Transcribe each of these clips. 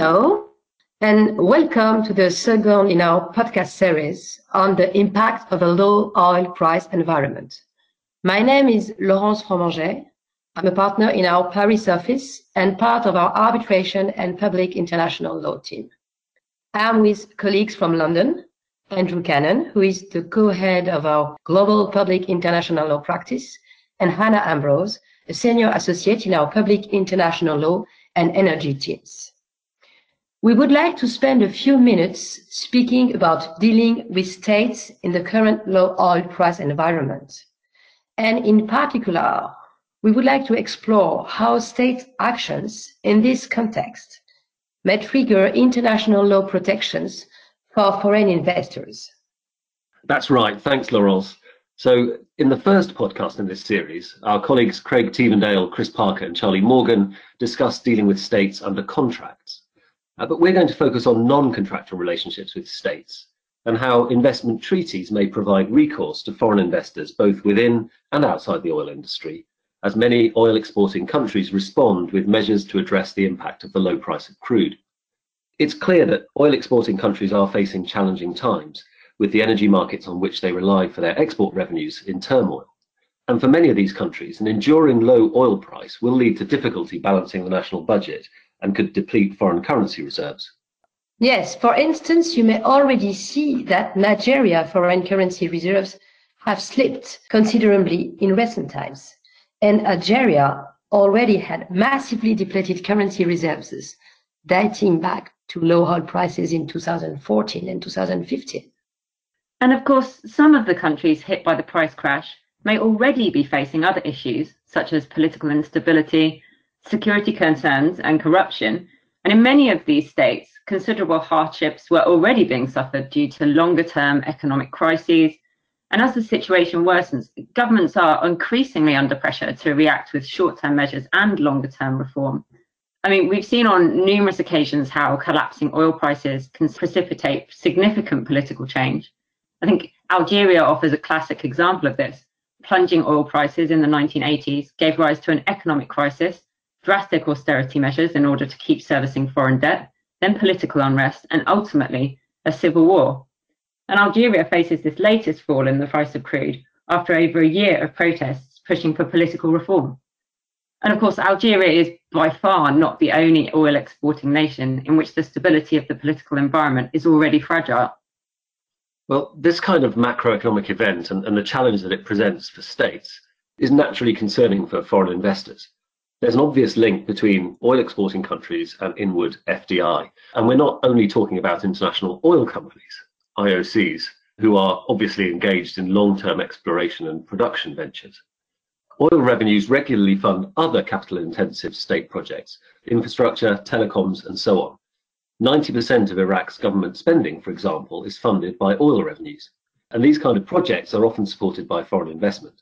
Hello, and welcome to the second in our podcast series on the impact of a low oil price environment. My name is Laurence Franc-Menget. I'm a partner in our Paris office and part of our arbitration and public international law team. I'm with colleagues from London, Andrew Cannon, who is the co-head of our global public international law practice, and Hannah Ambrose, a senior associate in our public international law and energy teams. We would like to spend a few minutes speaking about dealing with states in the current low oil price environment. And in particular, we would like to explore how state actions in this context may trigger international law protections for foreign investors. That's right. Thanks, Laurence. So, in the first podcast in this series, our colleagues Craig Tevendale, Chris Parker, and Charlie Morgan discussed dealing with states under contracts. Uh, but we're going to focus on non contractual relationships with states and how investment treaties may provide recourse to foreign investors both within and outside the oil industry as many oil exporting countries respond with measures to address the impact of the low price of crude. It's clear that oil exporting countries are facing challenging times, with the energy markets on which they rely for their export revenues in turmoil. And for many of these countries, an enduring low oil price will lead to difficulty balancing the national budget and could deplete foreign currency reserves. Yes, for instance, you may already see that Nigeria foreign currency reserves have slipped considerably in recent times and Algeria already had massively depleted currency reserves dating back to low oil prices in 2014 and 2015. And of course, some of the countries hit by the price crash may already be facing other issues such as political instability, security concerns, and corruption. And in many of these states, considerable hardships were already being suffered due to longer term economic crises, and as the situation worsens, governments are increasingly under pressure to react with short term measures and longer term reform. I mean, we've seen on numerous occasions how collapsing oil prices can precipitate significant political change. I think Algeria offers a classic example of this. Plunging oil prices in the 1980s gave rise to an economic crisis, drastic austerity measures in order to keep servicing foreign debt, then political unrest, and ultimately a civil war. And Algeria faces this latest fall in the price of crude after over a year of protests pushing for political reform. And of course, Algeria is by far not the only oil exporting nation in which the stability of the political environment is already fragile. Well, this kind of macroeconomic event and, and the challenge that it presents for states is naturally concerning for foreign investors. There's an obvious link between oil exporting countries and inward FDI. And we're not only talking about international oil companies. IOCs, who are obviously engaged in long term exploration and production ventures. Oil revenues regularly fund other capital intensive state projects, infrastructure, telecoms, and so on. 90% of Iraq's government spending, for example, is funded by oil revenues. And these kind of projects are often supported by foreign investment.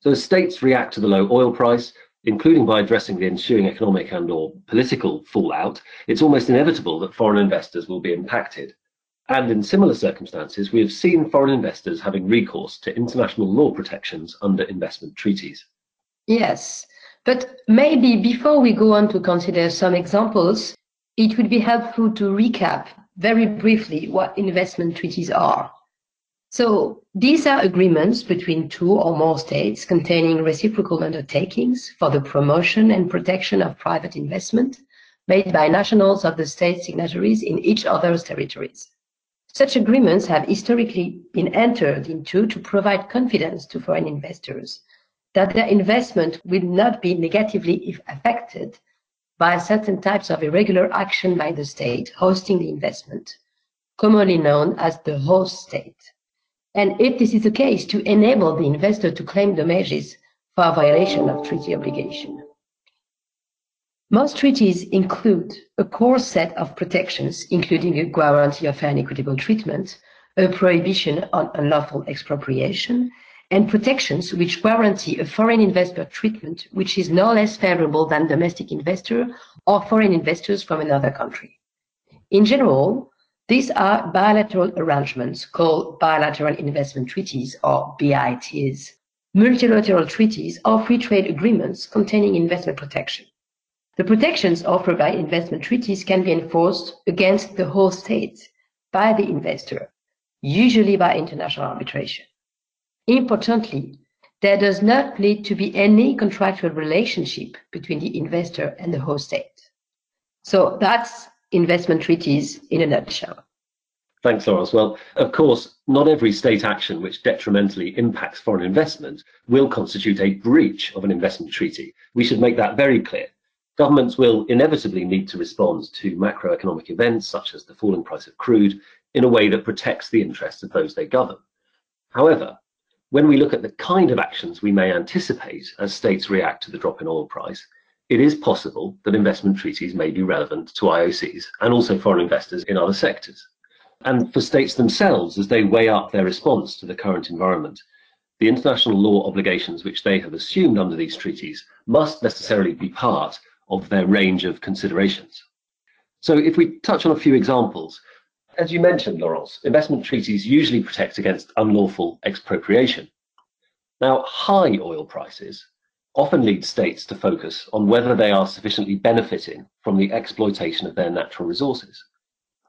So as states react to the low oil price, including by addressing the ensuing economic and or political fallout, it's almost inevitable that foreign investors will be impacted. And in similar circumstances, we have seen foreign investors having recourse to international law protections under investment treaties. Yes, but maybe before we go on to consider some examples, it would be helpful to recap very briefly what investment treaties are. So these are agreements between two or more states containing reciprocal undertakings for the promotion and protection of private investment made by nationals of the state signatories in each other's territories. Such agreements have historically been entered into to provide confidence to foreign investors that their investment will not be negatively affected by certain types of irregular action by the state hosting the investment, commonly known as the host state. And if this is the case, to enable the investor to claim damages for a violation of treaty obligation. Most treaties include a core set of protections, including a guarantee of fair and equitable treatment, a prohibition on unlawful expropriation, and protections which guarantee a foreign investor treatment which is no less favorable than domestic investor or foreign investors from another country. In general, these are bilateral arrangements called bilateral investment treaties or BITs, multilateral treaties or free trade agreements containing investment protection. The protections offered by investment treaties can be enforced against the whole state by the investor, usually by international arbitration. Importantly, there does not need to be any contractual relationship between the investor and the host state. So that's investment treaties in a nutshell. Thanks, Laurence. Well, of course, not every state action which detrimentally impacts foreign investment will constitute a breach of an investment treaty. We should make that very clear. Governments will inevitably need to respond to macroeconomic events such as the falling price of crude in a way that protects the interests of those they govern. However, when we look at the kind of actions we may anticipate as states react to the drop in oil price, it is possible that investment treaties may be relevant to IOCs and also foreign investors in other sectors. And for states themselves, as they weigh up their response to the current environment, the international law obligations which they have assumed under these treaties must necessarily be part of their range of considerations. So if we touch on a few examples, as you mentioned, Laurence, investment treaties usually protect against unlawful expropriation. Now, high oil prices often lead states to focus on whether they are sufficiently benefiting from the exploitation of their natural resources.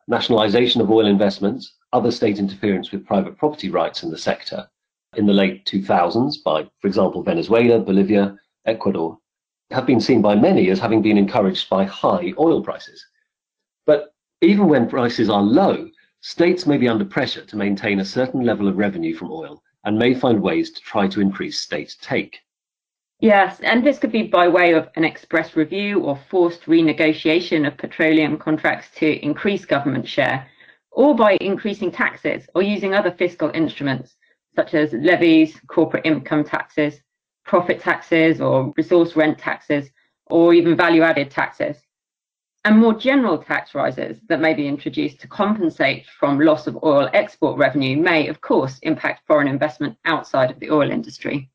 Nationalization of oil investments, other state interference with private property rights in the sector in the late 2000s by, for example, Venezuela, Bolivia, Ecuador, have been seen by many as having been encouraged by high oil prices. But even when prices are low, states may be under pressure to maintain a certain level of revenue from oil and may find ways to try to increase state take. Yes, and this could be by way of an express review or forced renegotiation of petroleum contracts to increase government share, or by increasing taxes or using other fiscal instruments such as levies, corporate income taxes, profit taxes or resource rent taxes or even value added taxes. And more general tax rises that may be introduced to compensate from loss of oil export revenue may, of course, impact foreign investment outside of the oil industry.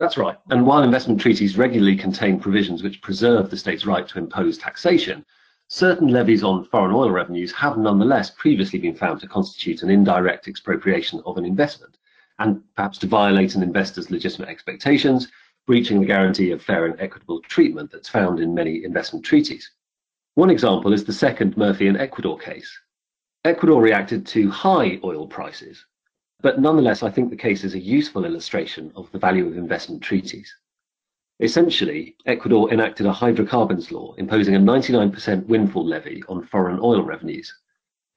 That's right. And while investment treaties regularly contain provisions which preserve the state's right to impose taxation, certain levies on foreign oil revenues have nonetheless previously been found to constitute an indirect expropriation of an investment and perhaps to violate an investor's legitimate expectations, breaching the guarantee of fair and equitable treatment that's found in many investment treaties. One example is the second Murphy and Ecuador case. Ecuador reacted to high oil prices, but nonetheless, I think the case is a useful illustration of the value of investment treaties. Essentially, Ecuador enacted a hydrocarbons law imposing a 99% windfall levy on foreign oil revenues.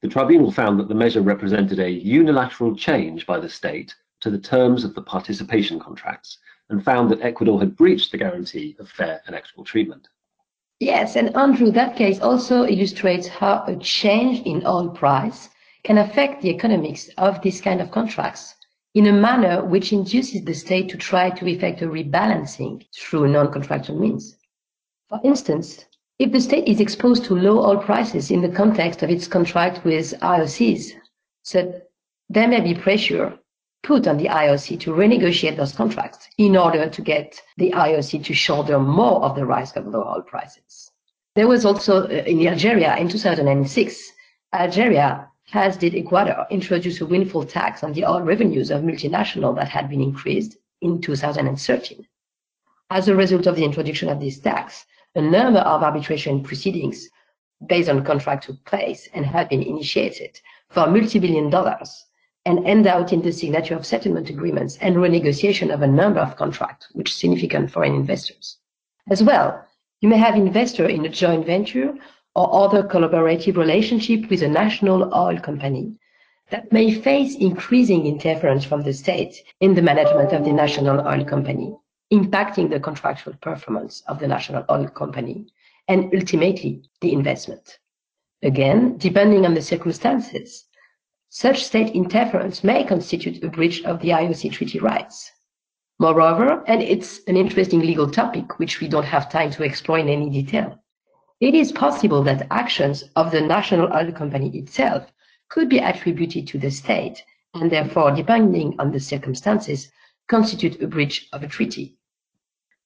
The tribunal found that the measure represented a unilateral change by the state to the terms of the participation contracts and found that Ecuador had breached the guarantee of fair and equitable treatment. Yes, and Andrew, that case also illustrates how a change in oil price can affect the economics of this kind of contracts in a manner which induces the state to try to effect a rebalancing through non-contractual means. For instance, if the state is exposed to low oil prices in the context of its contract with IOCs, so there may be pressure put on the IOC to renegotiate those contracts in order to get the IOC to shoulder more of the risk of low oil prices. There was also uh, in Algeria in 2006, Algeria, has did Ecuador, introduce a windfall tax on the oil revenues of multinationals that had been increased in 2013. As a result of the introduction of this tax, a number of arbitration proceedings based on contract took place and have been initiated for multi-billion dollars and end out in the signature of settlement agreements and renegotiation of a number of contracts, which significant foreign investors. As well, you may have investor in a joint venture or other collaborative relationship with a national oil company that may face increasing interference from the state in the management of the national oil company, impacting the contractual performance of the national oil company and ultimately the investment. Again, depending on the circumstances, such state interference may constitute a breach of the IOC treaty rights. Moreover, and it's an interesting legal topic which we don't have time to explore in any detail, it is possible that actions of the national oil company itself could be attributed to the state and therefore, depending on the circumstances, constitute a breach of a treaty.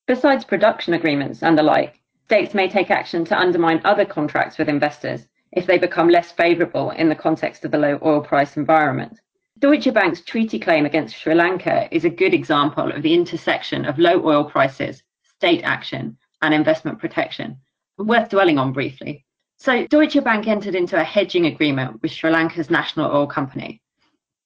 Besides production agreements and the like, states may take action to undermine other contracts with investors if they become less favourable in the context of the low oil price environment. Deutsche Bank's treaty claim against Sri Lanka is a good example of the intersection of low oil prices, state action, and investment protection, worth dwelling on briefly. So, Deutsche Bank entered into a hedging agreement with Sri Lanka's national oil company.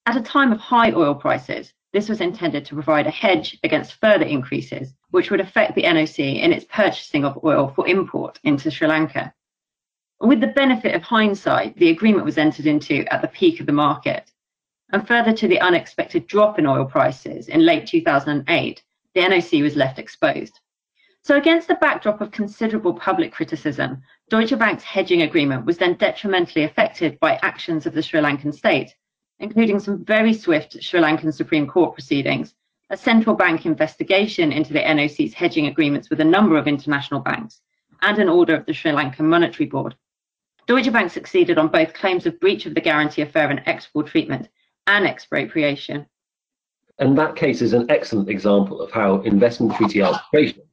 At a time of high oil prices, this was intended to provide a hedge against further increases, which would affect the NOC in its purchasing of oil for import into Sri Lanka. With the benefit of hindsight, the agreement was entered into at the peak of the market. And further to the unexpected drop in oil prices in late 2008, the NOC was left exposed. So, against the backdrop of considerable public criticism, Deutsche Bank's hedging agreement was then detrimentally affected by actions of the Sri Lankan state, including some very swift Sri Lankan Supreme Court proceedings, a central bank investigation into the NOC's hedging agreements with a number of international banks, and an order of the Sri Lankan Monetary Board. Deutsche Bank succeeded on both claims of breach of the guarantee of fair and equitable treatment and expropriation. And that case is an excellent example of how investment treaty arbitration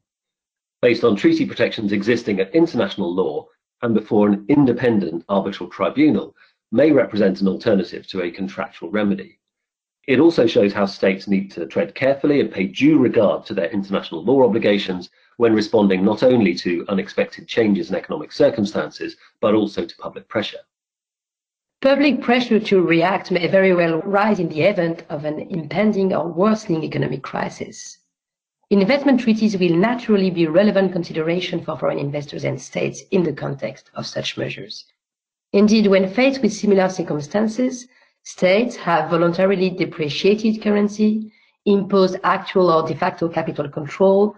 based on treaty protections existing at international law and before an independent arbitral tribunal may represent an alternative to a contractual remedy. It also shows how states need to tread carefully and pay due regard to their international law obligations when responding not only to unexpected changes in economic circumstances, but also to public pressure. Public pressure to react may very well rise in the event of an impending or worsening economic crisis. Investment treaties will naturally be relevant consideration for foreign investors and states in the context of such measures. Indeed, when faced with similar circumstances, states have voluntarily depreciated currency, imposed actual or de facto capital control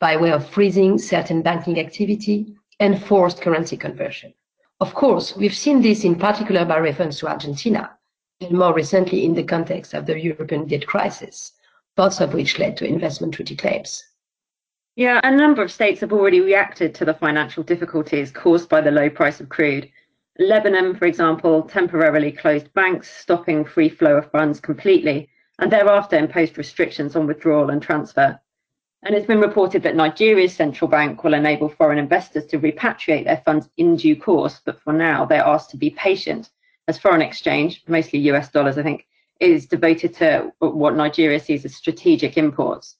by way of freezing certain banking activity, and forced currency conversion. Of course, we've seen this in particular by reference to Argentina, and more recently in the context of the European debt crisis both of which led to investment treaty claims. Yeah, a number of states have already reacted to the financial difficulties caused by the low price of crude. Lebanon, for example, temporarily closed banks, stopping free flow of funds completely, and thereafter imposed restrictions on withdrawal and transfer. And it's been reported that Nigeria's central bank will enable foreign investors to repatriate their funds in due course, but for now they're asked to be patient, as foreign exchange, mostly US dollars, I think, is devoted to what Nigeria sees as strategic imports.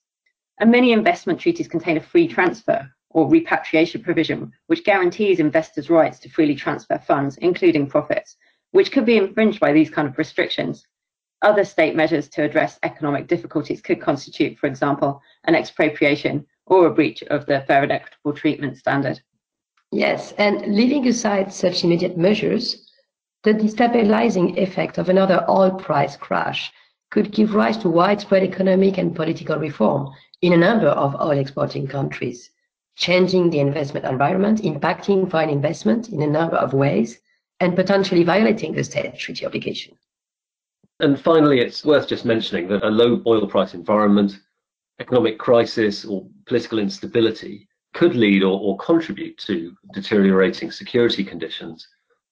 And many investment treaties contain a free transfer or repatriation provision, which guarantees investors' rights to freely transfer funds, including profits, which could be infringed by these kind of restrictions. Other state measures to address economic difficulties could constitute, for example, an expropriation or a breach of the fair and equitable treatment standard. Yes, and leaving aside such immediate measures, the destabilizing effect of another oil price crash could give rise to widespread economic and political reform in a number of oil exporting countries, changing the investment environment, impacting foreign investment in a number of ways, and potentially violating the state treaty obligation. And finally, it's worth just mentioning that a low oil price environment, economic crisis, or political instability could lead or, or contribute to deteriorating security conditions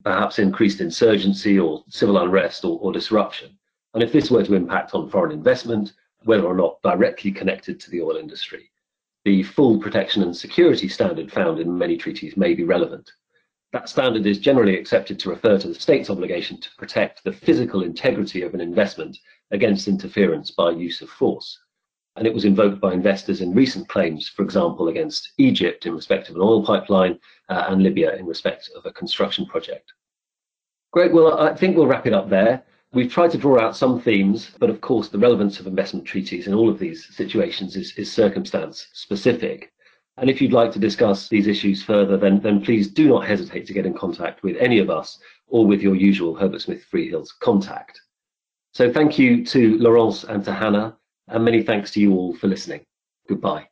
perhaps increased insurgency or civil unrest or, or disruption. And if this were to impact on foreign investment, whether or not directly connected to the oil industry, the full protection and security standard found in many treaties may be relevant. That standard is generally accepted to refer to the state's obligation to protect the physical integrity of an investment against interference by use of force. And it was invoked by investors in recent claims, for example, against Egypt in respect of an oil pipeline uh, and Libya in respect of a construction project. Great, well, I think we'll wrap it up there. We've tried to draw out some themes, but of course, the relevance of investment treaties in all of these situations is, is circumstance specific. And if you'd like to discuss these issues further, then, then please do not hesitate to get in contact with any of us or with your usual Herbert Smith Freehills contact. So thank you to Laurence and to Hannah, and many thanks to you all for listening. Goodbye.